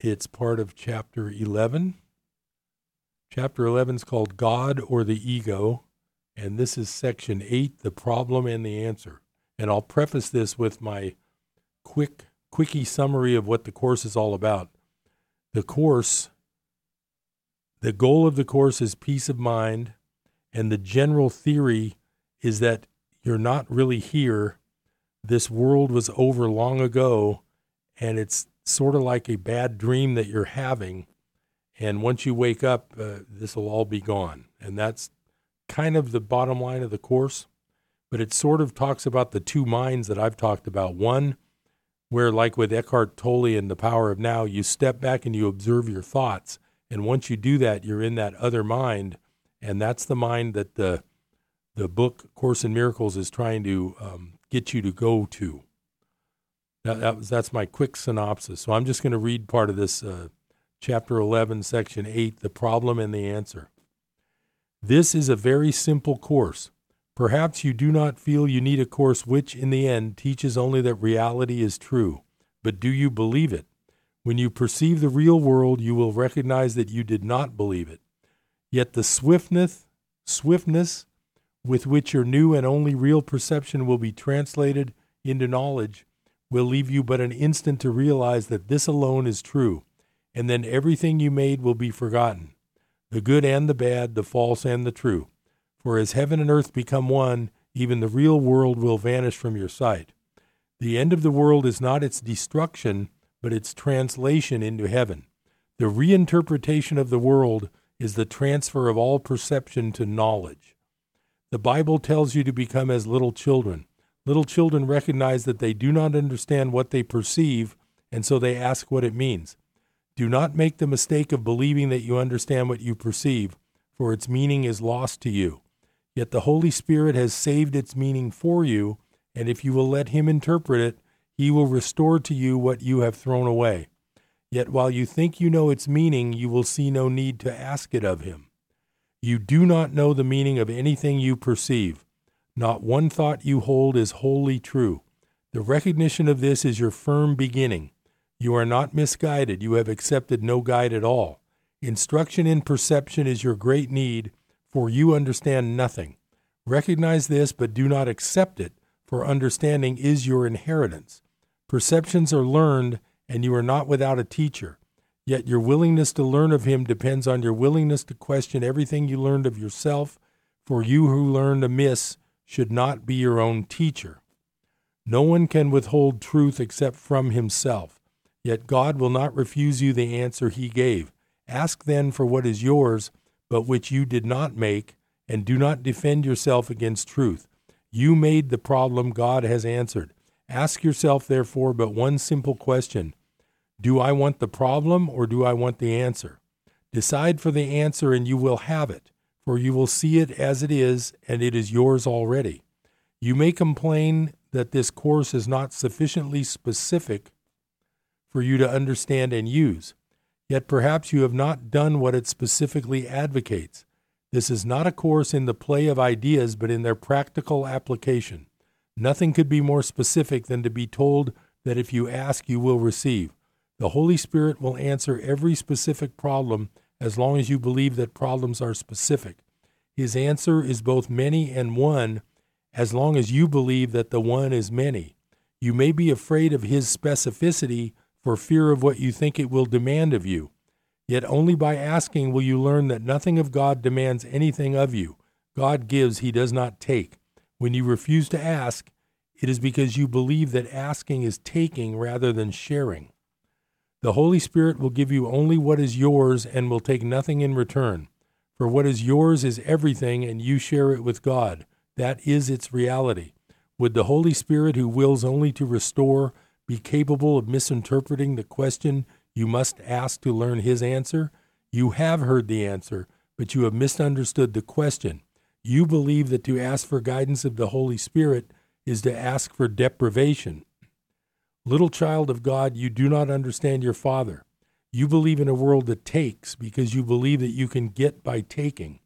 It's part of chapter 11. Chapter 11 is called God or the Ego, and this is section 8, the problem and the answer. And I'll preface this with my quick quickie summary of what the course is all about. The course the goal of the course is peace of mind, and the general theory is that you're not really here. This world was over long ago, and it's sort of like a bad dream that you're having. And once you wake up, uh, this will all be gone. And that's kind of the bottom line of the course. But it sort of talks about the two minds that I've talked about. One, where, like with Eckhart Tolle and The Power of Now, you step back and you observe your thoughts and once you do that, you're in that other mind, and that's the mind that the the book Course in Miracles is trying to um, get you to go to. That, that was, that's my quick synopsis. So I'm just going to read part of this uh, chapter 11, section 8, the problem and the answer. This is a very simple course. Perhaps you do not feel you need a course which, in the end, teaches only that reality is true. But do you believe it? When you perceive the real world, you will recognize that you did not believe it. Yet the swiftness, swiftness with which your new and only real perception will be translated into knowledge will leave you but an instant to realize that this alone is true, and then everything you made will be forgotten the good and the bad, the false and the true. For as heaven and earth become one, even the real world will vanish from your sight. The end of the world is not its destruction, but its translation into heaven. The reinterpretation of the world is the transfer of all perception to knowledge. The Bible tells you to become as little children. Little children recognize that they do not understand what they perceive, and so they ask what it means. Do not make the mistake of believing that you understand what you perceive, for its meaning is lost to you. Yet the Holy Spirit has saved its meaning for you, and if you will let Him interpret it, he will restore to you what you have thrown away. Yet while you think you know its meaning, you will see no need to ask it of him. You do not know the meaning of anything you perceive. Not one thought you hold is wholly true. The recognition of this is your firm beginning. You are not misguided. You have accepted no guide at all. Instruction in perception is your great need, for you understand nothing. Recognize this, but do not accept it, for understanding is your inheritance. Perceptions are learned, and you are not without a teacher. Yet your willingness to learn of him depends on your willingness to question everything you learned of yourself, for you who learned amiss should not be your own teacher. No one can withhold truth except from himself. Yet God will not refuse you the answer he gave. Ask then for what is yours, but which you did not make, and do not defend yourself against truth. You made the problem God has answered. Ask yourself, therefore, but one simple question Do I want the problem or do I want the answer? Decide for the answer and you will have it, for you will see it as it is, and it is yours already. You may complain that this course is not sufficiently specific for you to understand and use, yet perhaps you have not done what it specifically advocates. This is not a course in the play of ideas, but in their practical application. Nothing could be more specific than to be told that if you ask, you will receive. The Holy Spirit will answer every specific problem as long as you believe that problems are specific. His answer is both many and one as long as you believe that the one is many. You may be afraid of his specificity for fear of what you think it will demand of you. Yet only by asking will you learn that nothing of God demands anything of you. God gives, he does not take. When you refuse to ask, it is because you believe that asking is taking rather than sharing. The Holy Spirit will give you only what is yours and will take nothing in return. For what is yours is everything, and you share it with God. That is its reality. Would the Holy Spirit, who wills only to restore, be capable of misinterpreting the question you must ask to learn His answer? You have heard the answer, but you have misunderstood the question. You believe that to ask for guidance of the Holy Spirit is to ask for deprivation. Little child of God, you do not understand your Father. You believe in a world that takes because you believe that you can get by taking.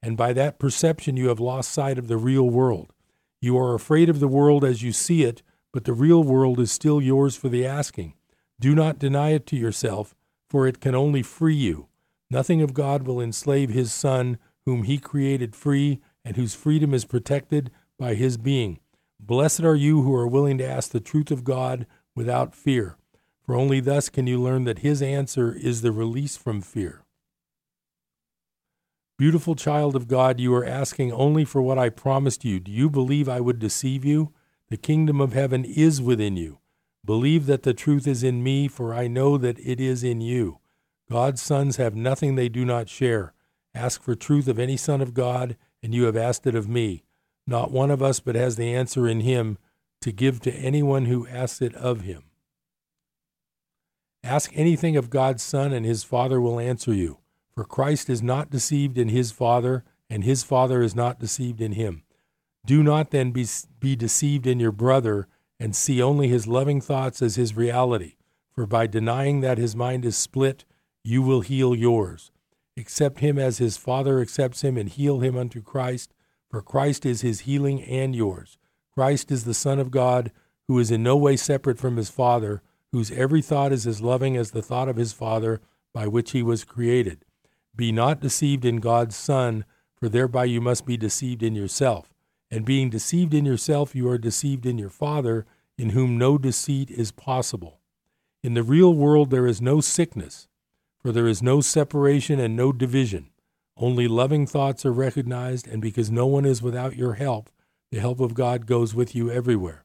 And by that perception, you have lost sight of the real world. You are afraid of the world as you see it, but the real world is still yours for the asking. Do not deny it to yourself, for it can only free you. Nothing of God will enslave his Son, whom he created free, and whose freedom is protected by his being. Blessed are you who are willing to ask the truth of God without fear, for only thus can you learn that his answer is the release from fear. Beautiful child of God, you are asking only for what I promised you. Do you believe I would deceive you? The kingdom of heaven is within you. Believe that the truth is in me, for I know that it is in you. God's sons have nothing they do not share. Ask for truth of any son of God, and you have asked it of me. Not one of us but has the answer in him to give to anyone who asks it of him. Ask anything of God's Son, and his Father will answer you. For Christ is not deceived in his Father, and his Father is not deceived in him. Do not then be, be deceived in your brother, and see only his loving thoughts as his reality. For by denying that his mind is split, you will heal yours. Accept him as his Father accepts him, and heal him unto Christ, for Christ is his healing and yours. Christ is the Son of God, who is in no way separate from his Father, whose every thought is as loving as the thought of his Father by which he was created. Be not deceived in God's Son, for thereby you must be deceived in yourself. And being deceived in yourself, you are deceived in your Father, in whom no deceit is possible. In the real world there is no sickness, for there is no separation and no division. Only loving thoughts are recognized, and because no one is without your help, the help of God goes with you everywhere.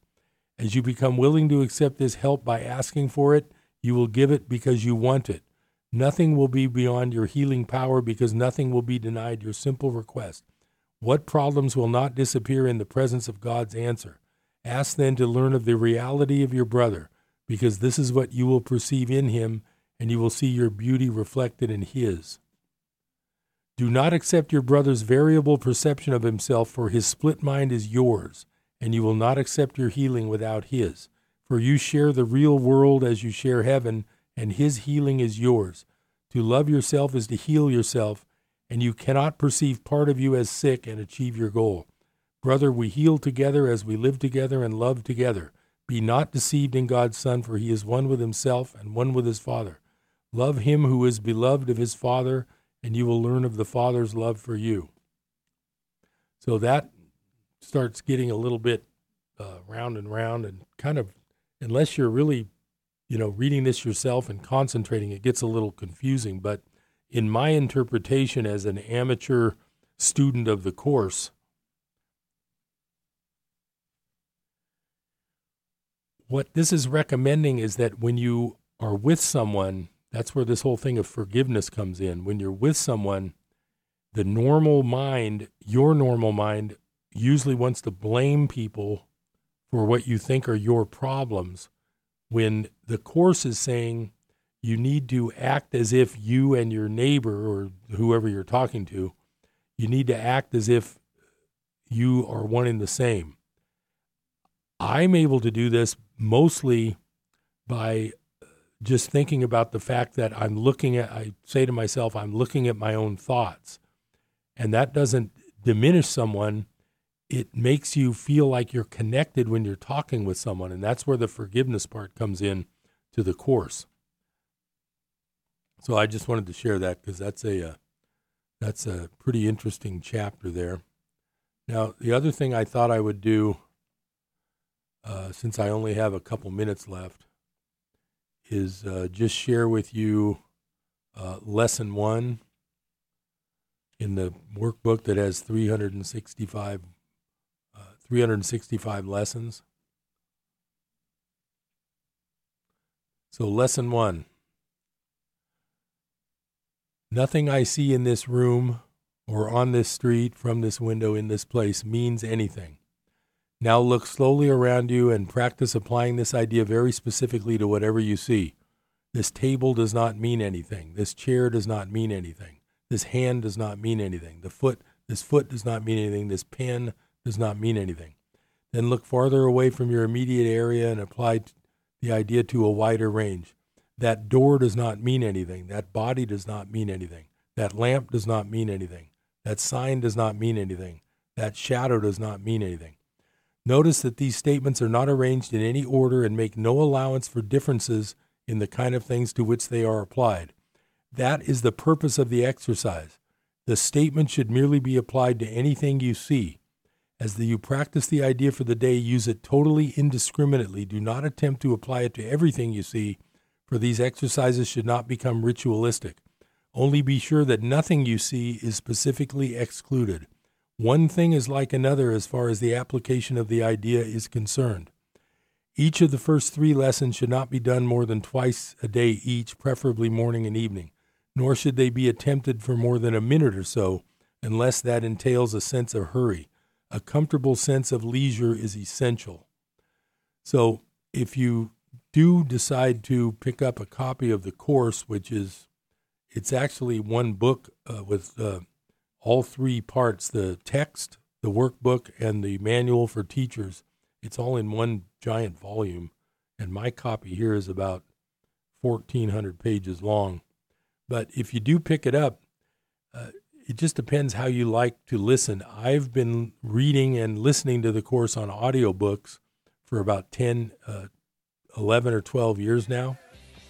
As you become willing to accept this help by asking for it, you will give it because you want it. Nothing will be beyond your healing power because nothing will be denied your simple request. What problems will not disappear in the presence of God's answer? Ask then to learn of the reality of your brother, because this is what you will perceive in him, and you will see your beauty reflected in his. Do not accept your brother's variable perception of himself, for his split mind is yours, and you will not accept your healing without his. For you share the real world as you share heaven, and his healing is yours. To love yourself is to heal yourself, and you cannot perceive part of you as sick and achieve your goal. Brother, we heal together as we live together and love together. Be not deceived in God's Son, for he is one with himself and one with his Father. Love him who is beloved of his Father and you will learn of the Father's love for you. So that starts getting a little bit uh, round and round, and kind of, unless you're really, you know, reading this yourself and concentrating, it gets a little confusing. But in my interpretation as an amateur student of the course, what this is recommending is that when you are with someone that's where this whole thing of forgiveness comes in. When you're with someone, the normal mind, your normal mind, usually wants to blame people for what you think are your problems when the course is saying you need to act as if you and your neighbor or whoever you're talking to, you need to act as if you are one and the same. I'm able to do this mostly by just thinking about the fact that I'm looking at, I say to myself, I'm looking at my own thoughts. And that doesn't diminish someone. It makes you feel like you're connected when you're talking with someone. And that's where the forgiveness part comes in to the course. So I just wanted to share that because that's a uh, that's a pretty interesting chapter there. Now, the other thing I thought I would do, uh, since I only have a couple minutes left, is uh, just share with you uh, lesson one in the workbook that has 365, uh, 365 lessons. So, lesson one Nothing I see in this room or on this street from this window in this place means anything. Now look slowly around you and practice applying this idea very specifically to whatever you see. This table does not mean anything. This chair does not mean anything. This hand does not mean anything. The foot, this foot does not mean anything. This pen does not mean anything. Then look farther away from your immediate area and apply the idea to a wider range. That door does not mean anything. That body does not mean anything. That lamp does not mean anything. That sign does not mean anything. That shadow does not mean anything. Notice that these statements are not arranged in any order and make no allowance for differences in the kind of things to which they are applied. That is the purpose of the exercise. The statement should merely be applied to anything you see. As the, you practice the idea for the day, use it totally indiscriminately. Do not attempt to apply it to everything you see, for these exercises should not become ritualistic. Only be sure that nothing you see is specifically excluded. One thing is like another as far as the application of the idea is concerned. Each of the first three lessons should not be done more than twice a day each, preferably morning and evening, nor should they be attempted for more than a minute or so, unless that entails a sense of hurry. A comfortable sense of leisure is essential. So, if you do decide to pick up a copy of the course, which is it's actually one book uh, with uh, all three parts the text, the workbook, and the manual for teachers. It's all in one giant volume. And my copy here is about 1,400 pages long. But if you do pick it up, uh, it just depends how you like to listen. I've been reading and listening to the course on audiobooks for about 10, uh, 11 or 12 years now.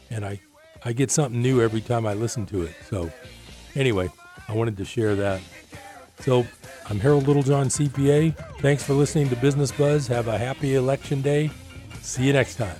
And I I get something new every time I listen to it. So, anyway, I wanted to share that. So, I'm Harold Littlejohn, CPA. Thanks for listening to Business Buzz. Have a happy election day. See you next time.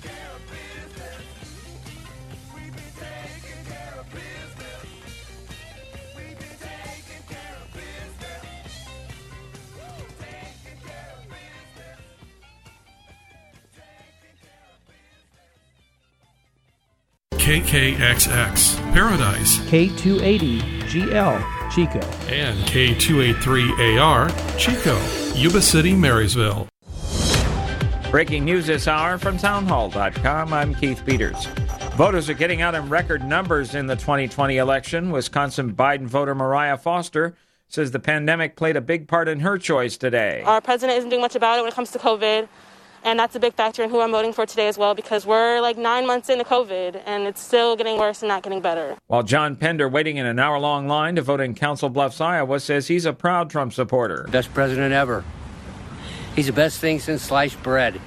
KKXX Paradise, K280GL Chico, and K283AR Chico, Yuba City, Marysville. Breaking news this hour from townhall.com. I'm Keith Peters. Voters are getting out in record numbers in the 2020 election. Wisconsin Biden voter Mariah Foster says the pandemic played a big part in her choice today. Our president isn't doing much about it when it comes to COVID. And that's a big factor in who I'm voting for today as well because we're like nine months into COVID and it's still getting worse and not getting better. While John Pender, waiting in an hour long line to vote in Council Bluffs, Iowa, says he's a proud Trump supporter. Best president ever. He's the best thing since sliced bread.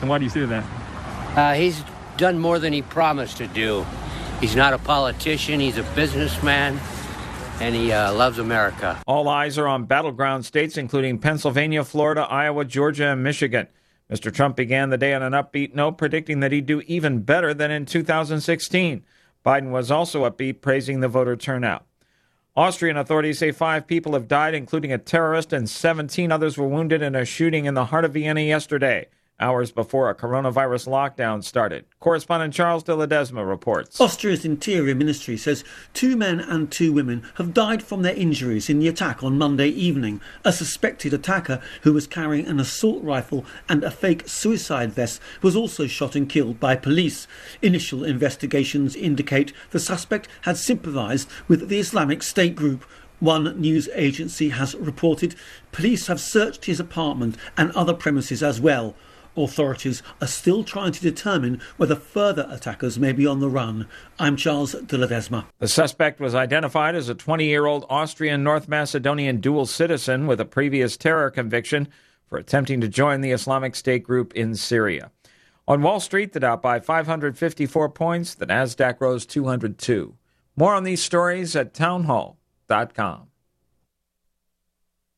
And why do you say that? Uh, he's done more than he promised to do. He's not a politician, he's a businessman and he uh, loves America. All eyes are on battleground states, including Pennsylvania, Florida, Iowa, Georgia, and Michigan. Mr. Trump began the day on an upbeat note, predicting that he'd do even better than in 2016. Biden was also upbeat, praising the voter turnout. Austrian authorities say five people have died, including a terrorist, and 17 others were wounded in a shooting in the heart of Vienna yesterday hours before a coronavirus lockdown started. Correspondent Charles de Ledesma reports. Austria's Interior Ministry says two men and two women have died from their injuries in the attack on Monday evening. A suspected attacker who was carrying an assault rifle and a fake suicide vest was also shot and killed by police. Initial investigations indicate the suspect had sympathized with the Islamic State group. One news agency has reported police have searched his apartment and other premises as well. Authorities are still trying to determine whether further attackers may be on the run. I'm Charles de Ledesma. The suspect was identified as a 20 year old Austrian North Macedonian dual citizen with a previous terror conviction for attempting to join the Islamic State group in Syria. On Wall Street, the Dow by 554 points, the Nasdaq rose 202. More on these stories at townhall.com.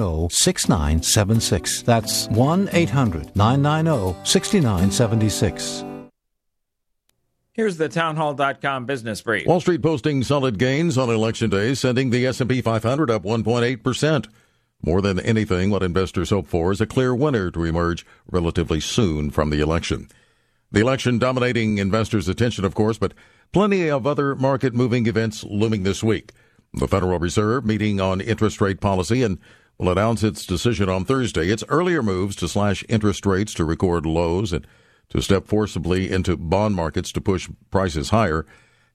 990 6976. That's 1 800 990 6976. Here's the townhall.com business brief. Wall Street posting solid gains on election day, sending the S&P 500 up 1.8%. More than anything, what investors hope for is a clear winner to emerge relatively soon from the election. The election dominating investors' attention, of course, but plenty of other market moving events looming this week. The Federal Reserve meeting on interest rate policy and will announce its decision on Thursday. Its earlier moves to slash interest rates to record lows and to step forcibly into bond markets to push prices higher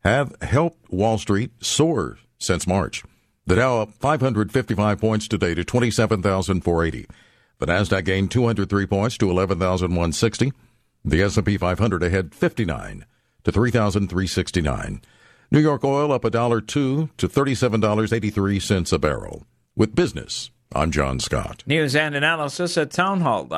have helped Wall Street soar since March. The Dow up 555 points today to 27,480. The Nasdaq gained 203 points to 11,160. The S&P 500 ahead 59 to 3,369. New York oil up a dollar two to $37.83 a barrel. With business, I'm John Scott. News and analysis at townhall.com.